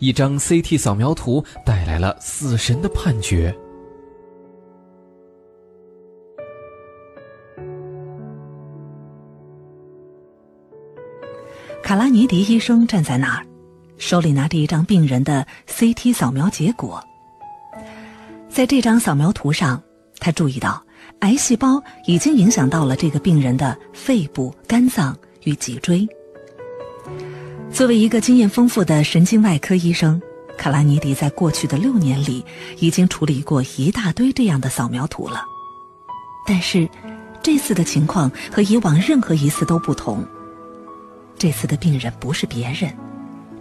一张 CT 扫描图带来了死神的判决。卡拉尼迪医生站在那儿，手里拿着一张病人的 CT 扫描结果。在这张扫描图上，他注意到癌细胞已经影响到了这个病人的肺部、肝脏与脊椎。作为一个经验丰富的神经外科医生，卡拉尼迪在过去的六年里已经处理过一大堆这样的扫描图了。但是，这次的情况和以往任何一次都不同。这次的病人不是别人，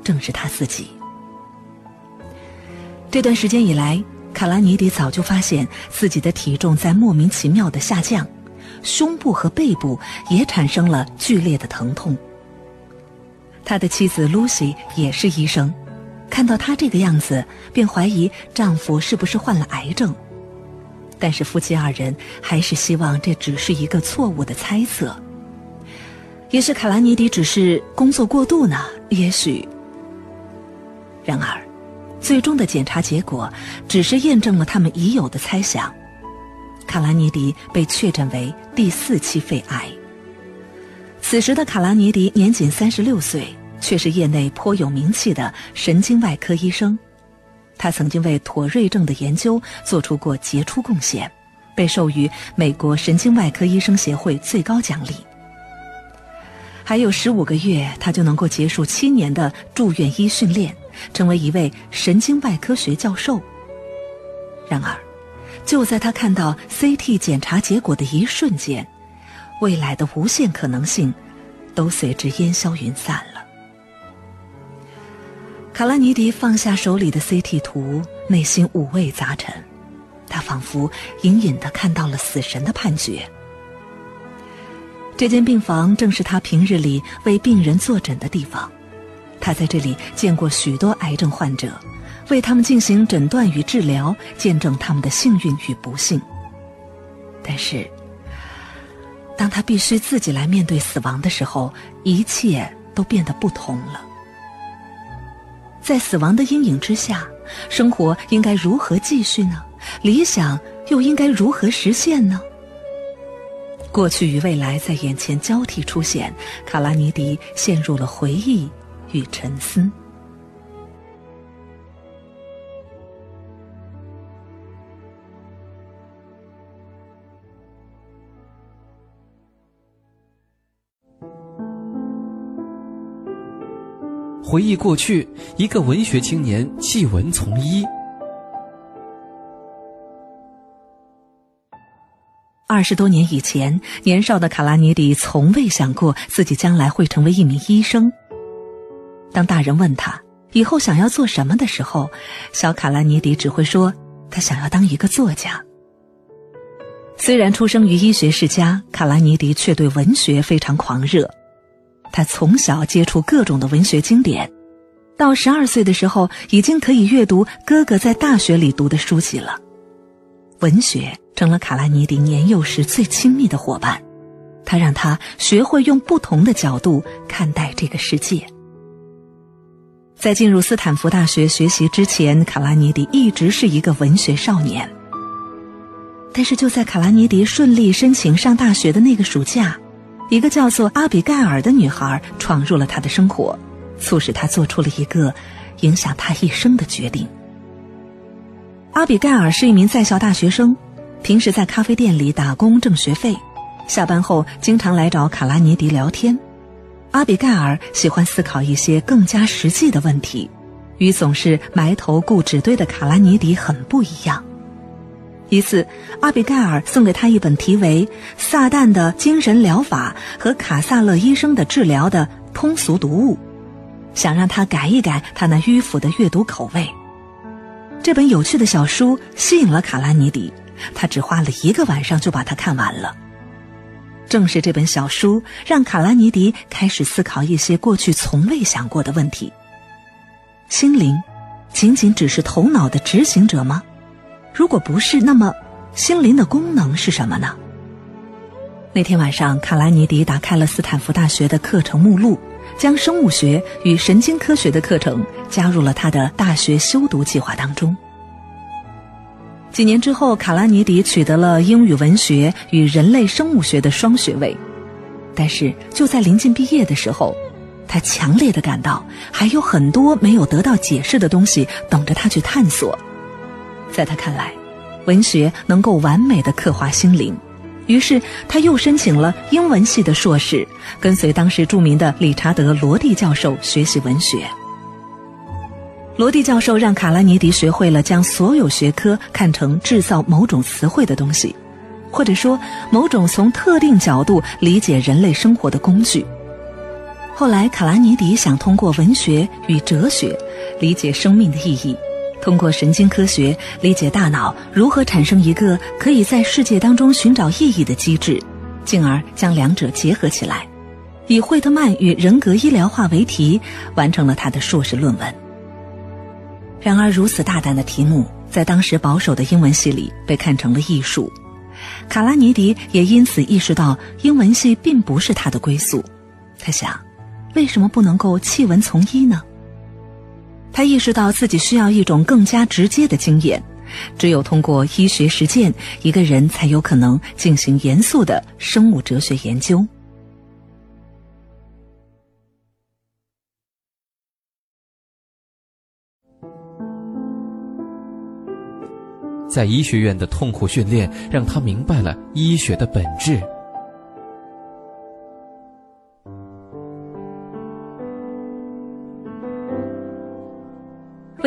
正是他自己。这段时间以来，卡拉尼迪早就发现自己的体重在莫名其妙的下降，胸部和背部也产生了剧烈的疼痛。他的妻子露西也是医生，看到他这个样子，便怀疑丈夫是不是患了癌症。但是夫妻二人还是希望这只是一个错误的猜测。也许卡拉尼迪只是工作过度呢，也许。然而，最终的检查结果只是验证了他们已有的猜想：卡拉尼迪被确诊为第四期肺癌。此时的卡拉尼迪年仅三十六岁，却是业内颇有名气的神经外科医生。他曾经为妥瑞症的研究做出过杰出贡献，被授予美国神经外科医生协会最高奖励。还有十五个月，他就能够结束七年的住院医训练，成为一位神经外科学教授。然而，就在他看到 CT 检查结果的一瞬间，未来的无限可能性都随之烟消云散了。卡拉尼迪放下手里的 CT 图，内心五味杂陈，他仿佛隐隐的看到了死神的判决。这间病房正是他平日里为病人坐诊的地方，他在这里见过许多癌症患者，为他们进行诊断与治疗，见证他们的幸运与不幸。但是，当他必须自己来面对死亡的时候，一切都变得不同了。在死亡的阴影之下，生活应该如何继续呢？理想又应该如何实现呢？过去与未来在眼前交替出现，卡拉尼迪陷入了回忆与沉思。回忆过去，一个文学青年弃文从医。二十多年以前，年少的卡拉尼迪从未想过自己将来会成为一名医生。当大人问他以后想要做什么的时候，小卡拉尼迪只会说他想要当一个作家。虽然出生于医学世家，卡拉尼迪却对文学非常狂热。他从小接触各种的文学经典，到十二岁的时候，已经可以阅读哥哥在大学里读的书籍了。文学成了卡拉尼迪年幼时最亲密的伙伴，他让他学会用不同的角度看待这个世界。在进入斯坦福大学学习之前，卡拉尼迪一直是一个文学少年。但是就在卡拉尼迪顺利申请上大学的那个暑假，一个叫做阿比盖尔的女孩闯入了他的生活，促使他做出了一个影响他一生的决定。阿比盖尔是一名在校大学生，平时在咖啡店里打工挣学费，下班后经常来找卡拉尼迪聊天。阿比盖尔喜欢思考一些更加实际的问题，与总是埋头顾纸堆的卡拉尼迪很不一样。一次，阿比盖尔送给他一本题为《撒旦的精神疗法和卡萨勒医生的治疗》的通俗读物，想让他改一改他那迂腐的阅读口味。这本有趣的小书吸引了卡拉尼迪，他只花了一个晚上就把它看完了。正是这本小书，让卡拉尼迪开始思考一些过去从未想过的问题。心灵，仅仅只是头脑的执行者吗？如果不是，那么心灵的功能是什么呢？那天晚上，卡拉尼迪打开了斯坦福大学的课程目录，将生物学与神经科学的课程加入了他的大学修读计划当中。几年之后，卡拉尼迪取得了英语文学与人类生物学的双学位。但是就在临近毕业的时候，他强烈的感到还有很多没有得到解释的东西等着他去探索。在他看来，文学能够完美的刻画心灵。于是他又申请了英文系的硕士，跟随当时著名的理查德·罗蒂教授学习文学。罗蒂教授让卡拉尼迪学会了将所有学科看成制造某种词汇的东西，或者说某种从特定角度理解人类生活的工具。后来，卡拉尼迪想通过文学与哲学理解生命的意义。通过神经科学理解大脑如何产生一个可以在世界当中寻找意义的机制，进而将两者结合起来，以惠特曼与人格医疗化为题，完成了他的硕士论文。然而，如此大胆的题目，在当时保守的英文系里被看成了艺术。卡拉尼迪也因此意识到，英文系并不是他的归宿。他想，为什么不能够弃文从医呢？他意识到自己需要一种更加直接的经验，只有通过医学实践，一个人才有可能进行严肃的生物哲学研究。在医学院的痛苦训练，让他明白了医学的本质。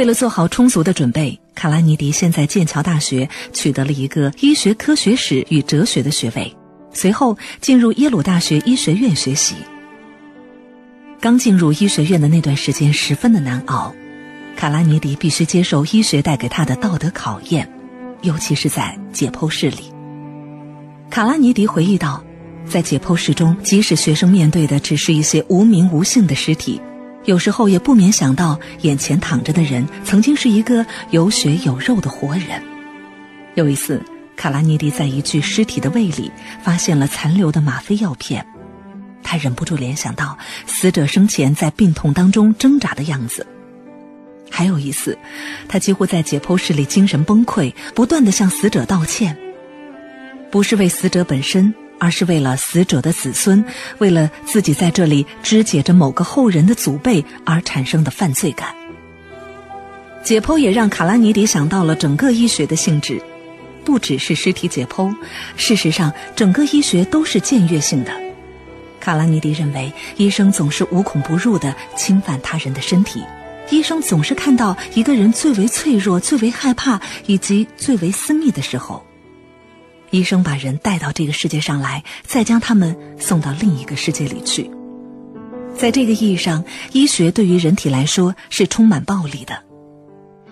为了做好充足的准备，卡拉尼迪先在剑桥大学取得了一个医学科学史与哲学的学位，随后进入耶鲁大学医学院学习。刚进入医学院的那段时间十分的难熬，卡拉尼迪必须接受医学带给他的道德考验，尤其是在解剖室里。卡拉尼迪回忆道，在解剖室中，即使学生面对的只是一些无名无姓的尸体。有时候也不免想到，眼前躺着的人曾经是一个有血有肉的活人。有一次，卡拉尼迪在一具尸体的胃里发现了残留的吗啡药片，他忍不住联想到死者生前在病痛当中挣扎的样子。还有一次，他几乎在解剖室里精神崩溃，不断的向死者道歉，不是为死者本身。而是为了死者的子孙，为了自己在这里肢解着某个后人的祖辈而产生的犯罪感。解剖也让卡拉尼迪想到了整个医学的性质，不只是尸体解剖，事实上整个医学都是僭越性的。卡拉尼迪认为，医生总是无孔不入地侵犯他人的身体，医生总是看到一个人最为脆弱、最为害怕以及最为私密的时候。医生把人带到这个世界上来，再将他们送到另一个世界里去。在这个意义上，医学对于人体来说是充满暴力的。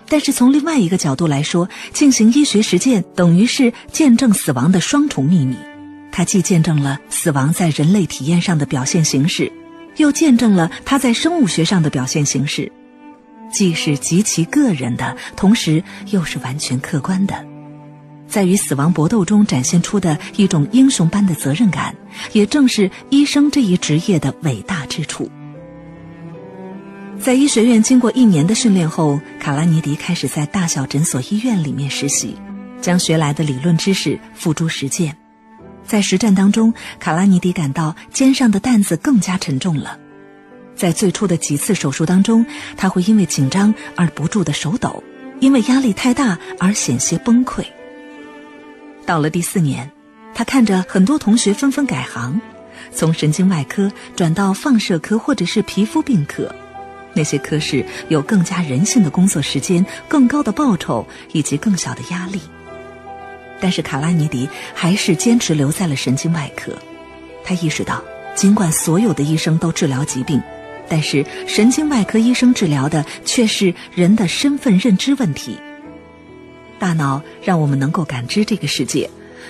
但是从另外一个角度来说，进行医学实践等于是见证死亡的双重秘密。它既见证了死亡在人类体验上的表现形式，又见证了它在生物学上的表现形式，既是极其个人的，同时又是完全客观的。在与死亡搏斗中展现出的一种英雄般的责任感，也正是医生这一职业的伟大之处。在医学院经过一年的训练后，卡拉尼迪开始在大小诊所医院里面实习，将学来的理论知识付诸实践。在实战当中，卡拉尼迪感到肩上的担子更加沉重了。在最初的几次手术当中，他会因为紧张而不住的手抖，因为压力太大而险些崩溃。到了第四年，他看着很多同学纷纷改行，从神经外科转到放射科或者是皮肤病科，那些科室有更加人性的工作时间、更高的报酬以及更小的压力。但是卡拉尼迪还是坚持留在了神经外科。他意识到，尽管所有的医生都治疗疾病，但是神经外科医生治疗的却是人的身份认知问题。大脑让我们能够感知这个世界，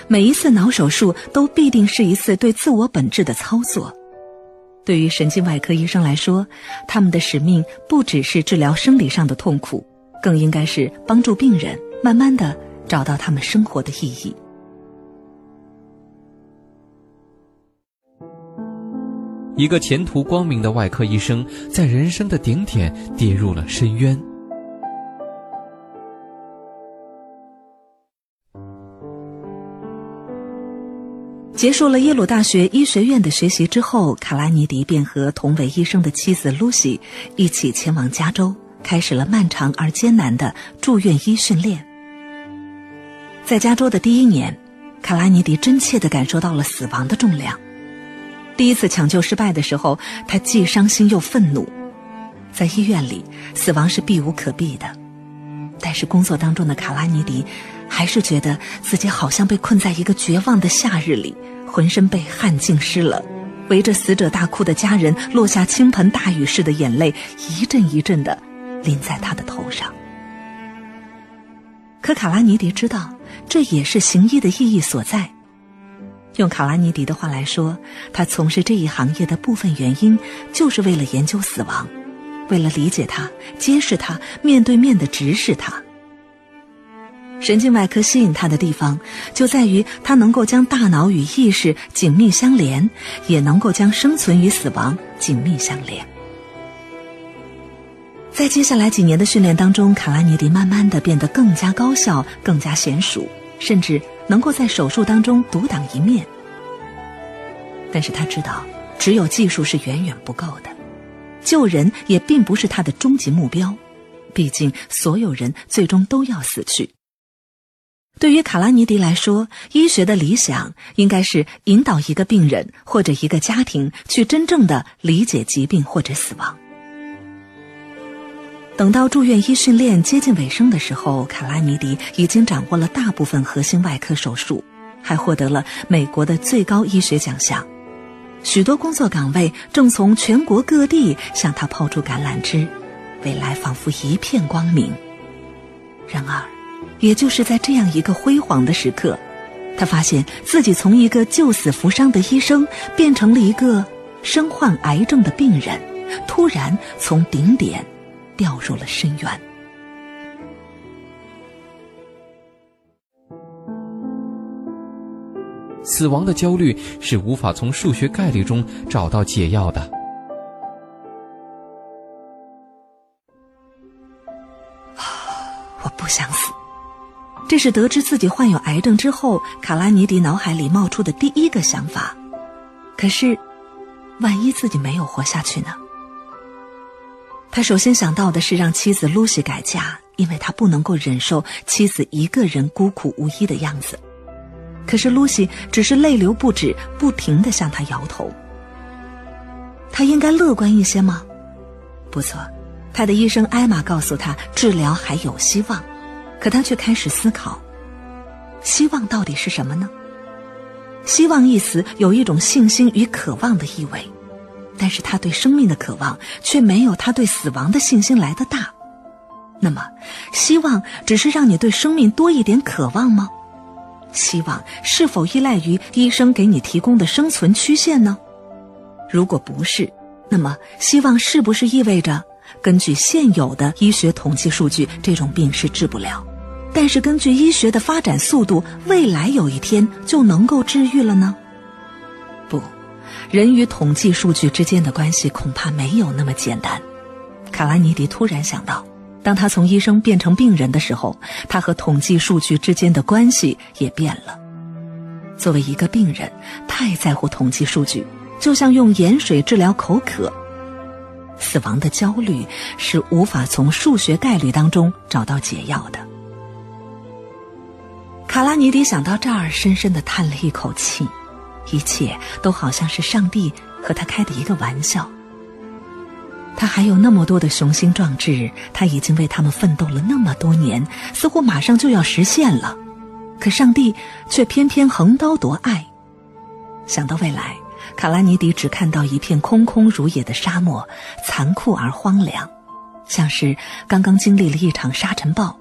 每一次脑手术都必定是一次对自我本质的操作。对于神经外科医生来说，他们的使命不只是治疗生理上的痛苦，更应该是帮助病人慢慢的找到他们生活的意义。一个前途光明的外科医生，在人生的顶点跌入了深渊。结束了耶鲁大学医学院的学习之后，卡拉尼迪便和同为医生的妻子露西一起前往加州，开始了漫长而艰难的住院医训练。在加州的第一年，卡拉尼迪真切地感受到了死亡的重量。第一次抢救失败的时候，他既伤心又愤怒。在医院里，死亡是避无可避的，但是工作当中的卡拉尼迪，还是觉得自己好像被困在一个绝望的夏日里，浑身被汗浸湿了，围着死者大哭的家人落下倾盆大雨似的眼泪，一阵一阵的淋在他的头上。可卡拉尼迪知道，这也是行医的意义所在。用卡拉尼迪的话来说，他从事这一行业的部分原因，就是为了研究死亡，为了理解它、揭示它、面对面的直视它。神经外科吸引他的地方，就在于他能够将大脑与意识紧密相连，也能够将生存与死亡紧密相连。在接下来几年的训练当中，卡拉尼迪慢慢的变得更加高效、更加娴熟，甚至能够在手术当中独当一面。但是他知道，只有技术是远远不够的，救人也并不是他的终极目标。毕竟，所有人最终都要死去。对于卡拉尼迪来说，医学的理想应该是引导一个病人或者一个家庭去真正的理解疾病或者死亡。等到住院医训练接近尾声的时候，卡拉尼迪已经掌握了大部分核心外科手术，还获得了美国的最高医学奖项。许多工作岗位正从全国各地向他抛出橄榄枝，未来仿佛一片光明。然而，也就是在这样一个辉煌的时刻，他发现自己从一个救死扶伤的医生变成了一个身患癌症的病人，突然从顶点。掉入了深渊。死亡的焦虑是无法从数学概率中找到解药的。这是得知自己患有癌症之后，卡拉尼迪脑海里冒出的第一个想法。可是，万一自己没有活下去呢？他首先想到的是让妻子露西改嫁，因为他不能够忍受妻子一个人孤苦无依的样子。可是露西只是泪流不止，不停的向他摇头。他应该乐观一些吗？不错，他的医生艾玛告诉他治疗还有希望，可他却开始思考：希望到底是什么呢？希望一词有一种信心与渴望的意味。但是他对生命的渴望却没有他对死亡的信心来的大。那么，希望只是让你对生命多一点渴望吗？希望是否依赖于医生给你提供的生存曲线呢？如果不是，那么希望是不是意味着根据现有的医学统计数据，这种病是治不了？但是根据医学的发展速度，未来有一天就能够治愈了呢？不。人与统计数据之间的关系恐怕没有那么简单。卡拉尼迪突然想到，当他从医生变成病人的时候，他和统计数据之间的关系也变了。作为一个病人，太在乎统计数据，就像用盐水治疗口渴。死亡的焦虑是无法从数学概率当中找到解药的。卡拉尼迪想到这儿，深深的叹了一口气。一切都好像是上帝和他开的一个玩笑。他还有那么多的雄心壮志，他已经为他们奋斗了那么多年，似乎马上就要实现了。可上帝却偏偏横刀夺爱。想到未来，卡拉尼迪只看到一片空空如也的沙漠，残酷而荒凉，像是刚刚经历了一场沙尘暴，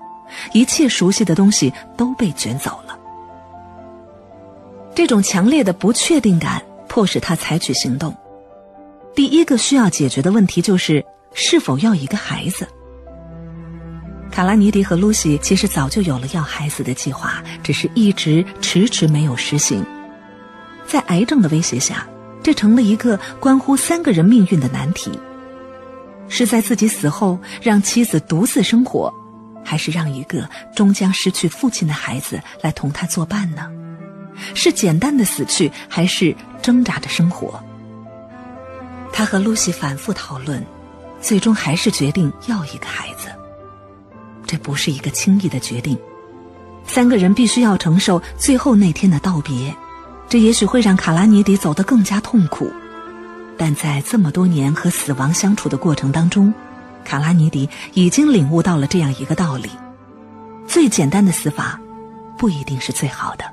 一切熟悉的东西都被卷走了。这种强烈的不确定感迫使他采取行动。第一个需要解决的问题就是是否要一个孩子。卡拉尼迪和露西其实早就有了要孩子的计划，只是一直迟迟没有实行。在癌症的威胁下，这成了一个关乎三个人命运的难题：是在自己死后让妻子独自生活，还是让一个终将失去父亲的孩子来同他作伴呢？是简单的死去，还是挣扎着生活？他和露西反复讨论，最终还是决定要一个孩子。这不是一个轻易的决定，三个人必须要承受最后那天的道别。这也许会让卡拉尼迪走得更加痛苦，但在这么多年和死亡相处的过程当中，卡拉尼迪已经领悟到了这样一个道理：最简单的死法，不一定是最好的。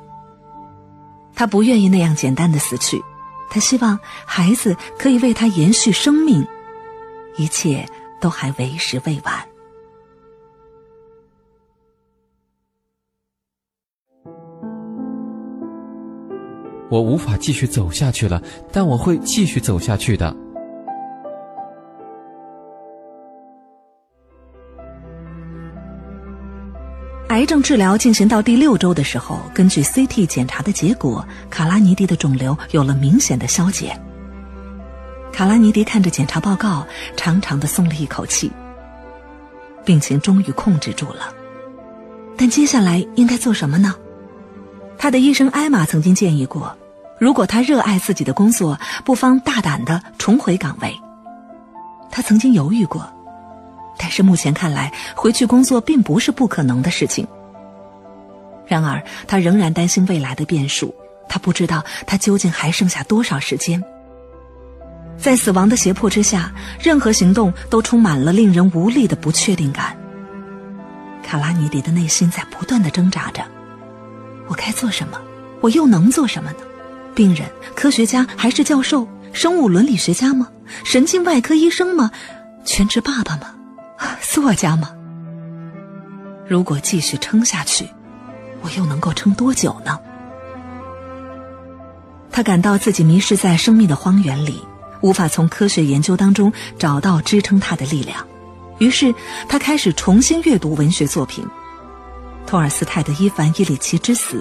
他不愿意那样简单的死去，他希望孩子可以为他延续生命，一切都还为时未晚。我无法继续走下去了，但我会继续走下去的。症治疗进行到第六周的时候，根据 CT 检查的结果，卡拉尼迪的肿瘤有了明显的消减。卡拉尼迪看着检查报告，长长的松了一口气，病情终于控制住了。但接下来应该做什么呢？他的医生艾玛曾经建议过，如果他热爱自己的工作，不妨大胆的重回岗位。他曾经犹豫过，但是目前看来，回去工作并不是不可能的事情。然而，他仍然担心未来的变数，他不知道他究竟还剩下多少时间。在死亡的胁迫之下，任何行动都充满了令人无力的不确定感。卡拉尼迪的内心在不断的挣扎着。我该做什么？我又能做什么呢？病人、科学家还是教授、生物伦理学家吗？神经外科医生吗？全职爸爸吗？作家吗？如果继续撑下去，我又能够撑多久呢？他感到自己迷失在生命的荒原里，无法从科学研究当中找到支撑他的力量。于是，他开始重新阅读文学作品。托尔斯泰的《伊凡·伊里奇之死》，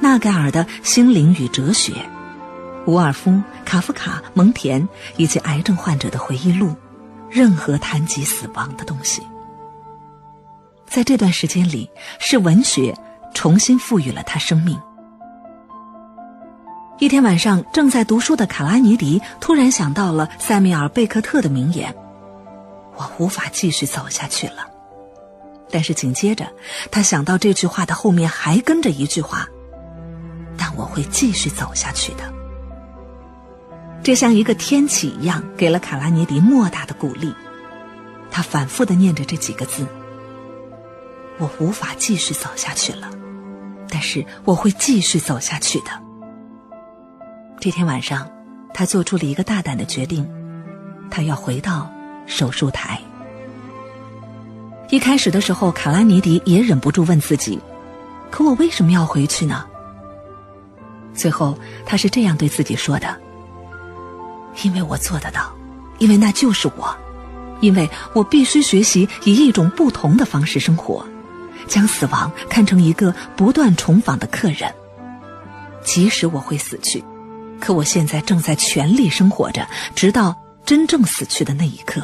纳盖尔的《心灵与哲学》，伍尔夫、卡夫卡、蒙田以及癌症患者的回忆录，任何谈及死亡的东西。在这段时间里，是文学重新赋予了他生命。一天晚上，正在读书的卡拉尼迪突然想到了塞缪尔·贝克特的名言：“我无法继续走下去了。”但是紧接着，他想到这句话的后面还跟着一句话：“但我会继续走下去的。”这像一个天启一样，给了卡拉尼迪莫大的鼓励。他反复的念着这几个字：“我无法继续走下去了，但是我会继续走下去的。”这天晚上，他做出了一个大胆的决定：他要回到手术台。一开始的时候，卡拉尼迪也忍不住问自己：“可我为什么要回去呢？”最后，他是这样对自己说的：“因为我做得到，因为那就是我，因为我必须学习以一种不同的方式生活，将死亡看成一个不断重访的客人。即使我会死去，可我现在正在全力生活着，直到真正死去的那一刻。”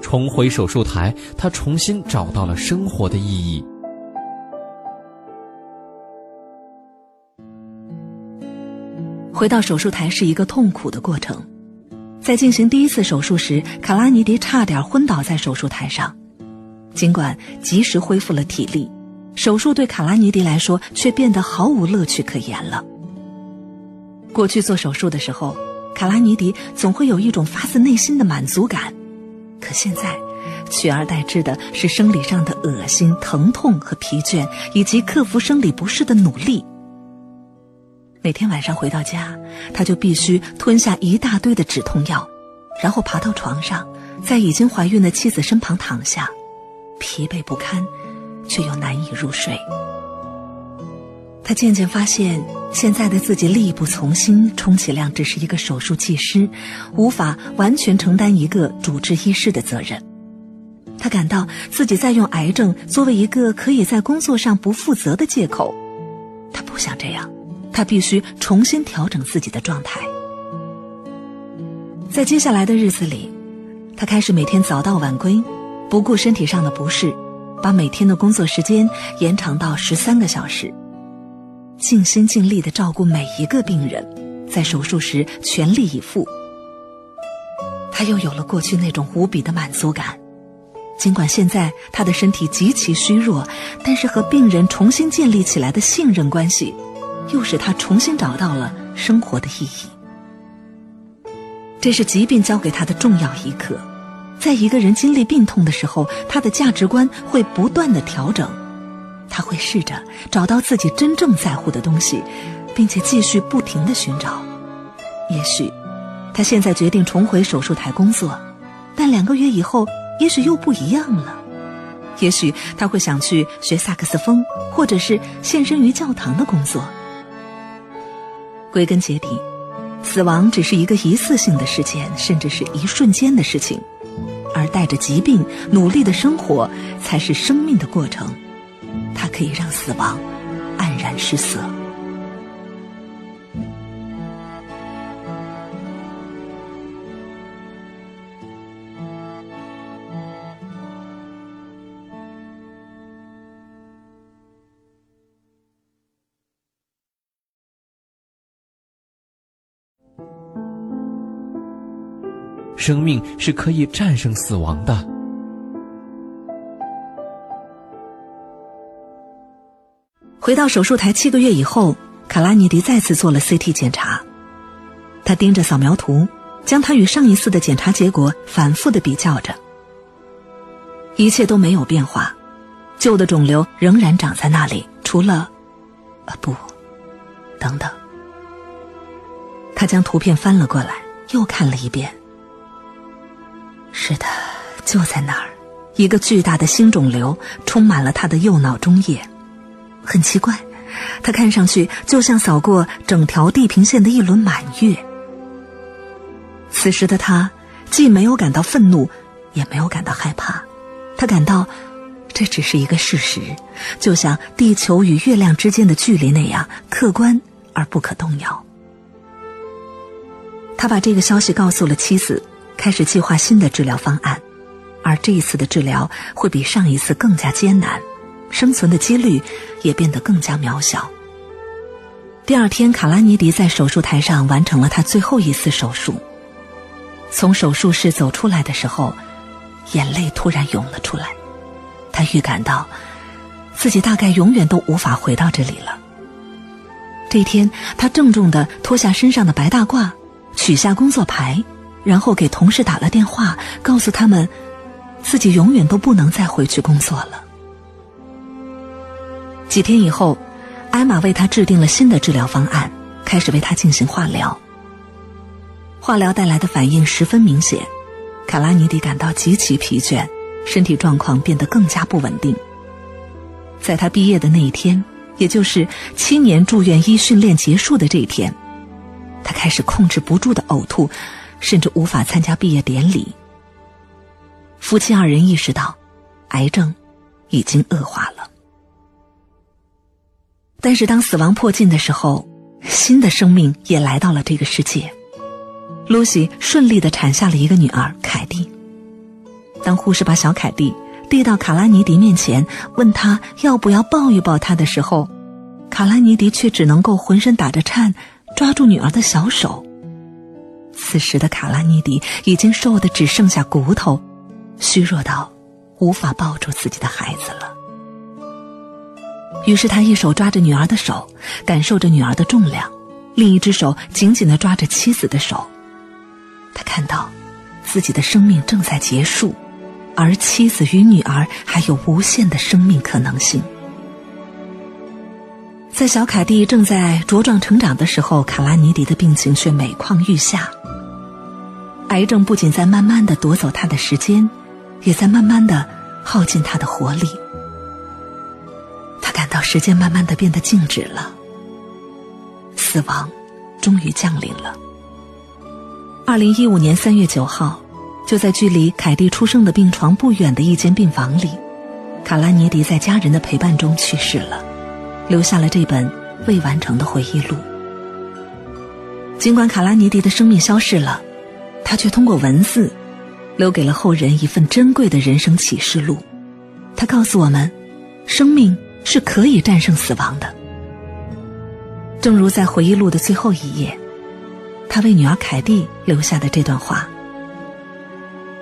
重回手术台，他重新找到了生活的意义。回到手术台是一个痛苦的过程，在进行第一次手术时，卡拉尼迪差点昏倒在手术台上。尽管及时恢复了体力，手术对卡拉尼迪来说却变得毫无乐趣可言了。过去做手术的时候，卡拉尼迪总会有一种发自内心的满足感。可现在，取而代之的是生理上的恶心、疼痛和疲倦，以及克服生理不适的努力。每天晚上回到家，他就必须吞下一大堆的止痛药，然后爬到床上，在已经怀孕的妻子身旁躺下，疲惫不堪，却又难以入睡。他渐渐发现，现在的自己力不从心，充其量只是一个手术技师，无法完全承担一个主治医师的责任。他感到自己在用癌症作为一个可以在工作上不负责的借口。他不想这样，他必须重新调整自己的状态。在接下来的日子里，他开始每天早到晚归，不顾身体上的不适，把每天的工作时间延长到十三个小时，尽心尽力的照顾每一个病人，在手术时全力以赴。他又有了过去那种无比的满足感。尽管现在他的身体极其虚弱，但是和病人重新建立起来的信任关系，又使他重新找到了生活的意义。这是疾病教给他的重要一课。在一个人经历病痛的时候，他的价值观会不断的调整，他会试着找到自己真正在乎的东西，并且继续不停的寻找。也许，他现在决定重回手术台工作，但两个月以后。也许又不一样了，也许他会想去学萨克斯风，或者是献身于教堂的工作。归根结底，死亡只是一个一次性的事件，甚至是一瞬间的事情，而带着疾病努力的生活才是生命的过程。它可以让死亡黯然失色。生命是可以战胜死亡的。回到手术台七个月以后，卡拉尼迪再次做了 CT 检查。他盯着扫描图，将它与上一次的检查结果反复的比较着。一切都没有变化，旧的肿瘤仍然长在那里，除了……啊不，等等。他将图片翻了过来，又看了一遍。是的，就在那儿，一个巨大的新肿瘤充满了他的右脑中叶。很奇怪，他看上去就像扫过整条地平线的一轮满月。此时的他既没有感到愤怒，也没有感到害怕，他感到这只是一个事实，就像地球与月亮之间的距离那样客观而不可动摇。他把这个消息告诉了妻子。开始计划新的治疗方案，而这一次的治疗会比上一次更加艰难，生存的几率也变得更加渺小。第二天，卡拉尼迪在手术台上完成了他最后一次手术。从手术室走出来的时候，眼泪突然涌了出来。他预感到自己大概永远都无法回到这里了。这天，他郑重的脱下身上的白大褂，取下工作牌。然后给同事打了电话，告诉他们，自己永远都不能再回去工作了。几天以后，艾玛为他制定了新的治疗方案，开始为他进行化疗。化疗带来的反应十分明显，卡拉尼迪感到极其疲倦，身体状况变得更加不稳定。在他毕业的那一天，也就是七年住院医训练结束的这一天，他开始控制不住的呕吐。甚至无法参加毕业典礼。夫妻二人意识到，癌症已经恶化了。但是当死亡迫近的时候，新的生命也来到了这个世界。露西顺利的产下了一个女儿凯蒂。当护士把小凯蒂递到卡拉尼迪面前，问他要不要抱一抱她的时候，卡拉尼迪却只能够浑身打着颤，抓住女儿的小手。此时的卡拉尼迪已经瘦的只剩下骨头，虚弱到无法抱住自己的孩子了。于是他一手抓着女儿的手，感受着女儿的重量，另一只手紧紧的抓着妻子的手。他看到自己的生命正在结束，而妻子与女儿还有无限的生命可能性。在小凯蒂正在茁壮成长的时候，卡拉尼迪的病情却每况愈下。癌症不仅在慢慢的夺走他的时间，也在慢慢的耗尽他的活力。他感到时间慢慢的变得静止了，死亡终于降临了。二零一五年三月九号，就在距离凯蒂出生的病床不远的一间病房里，卡拉尼迪在家人的陪伴中去世了，留下了这本未完成的回忆录。尽管卡拉尼迪的生命消逝了，他却通过文字，留给了后人一份珍贵的人生启示录。他告诉我们，生命是可以战胜死亡的。正如在回忆录的最后一页。他为女儿凯蒂留下的这段话：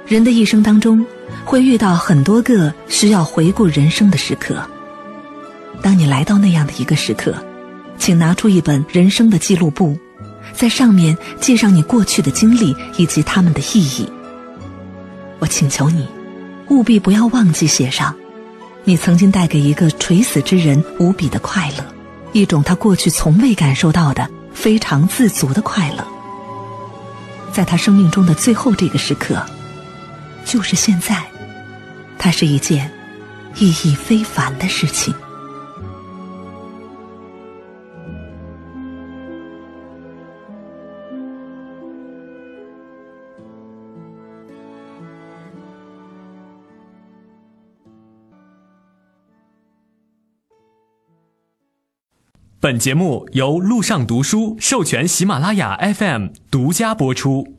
人的一生当中，会遇到很多个需要回顾人生的时刻。当你来到那样的一个时刻，请拿出一本人生的记录簿，在上面记上你过去的经历以及他们的意义。我请求你，务必不要忘记写上，你曾经带给一个垂死之人无比的快乐，一种他过去从未感受到的非常自足的快乐。在他生命中的最后这个时刻，就是现在，它是一件意义非凡的事情。本节目由路上读书授权喜马拉雅 FM 独家播出。